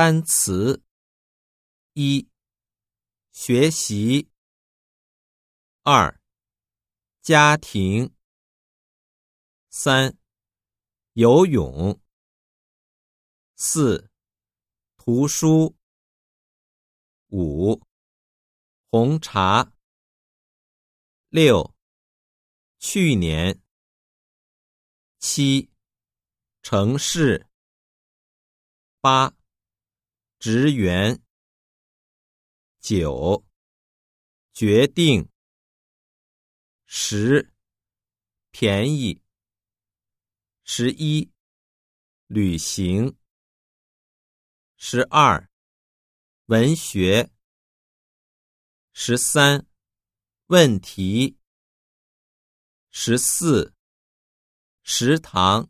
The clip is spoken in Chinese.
单词一，学习；二，家庭；三，游泳；四，图书；五，红茶；六，去年；七，城市；八。职员，九，决定，十，便宜，十一，旅行，十二，文学，十三，问题，十四，食堂。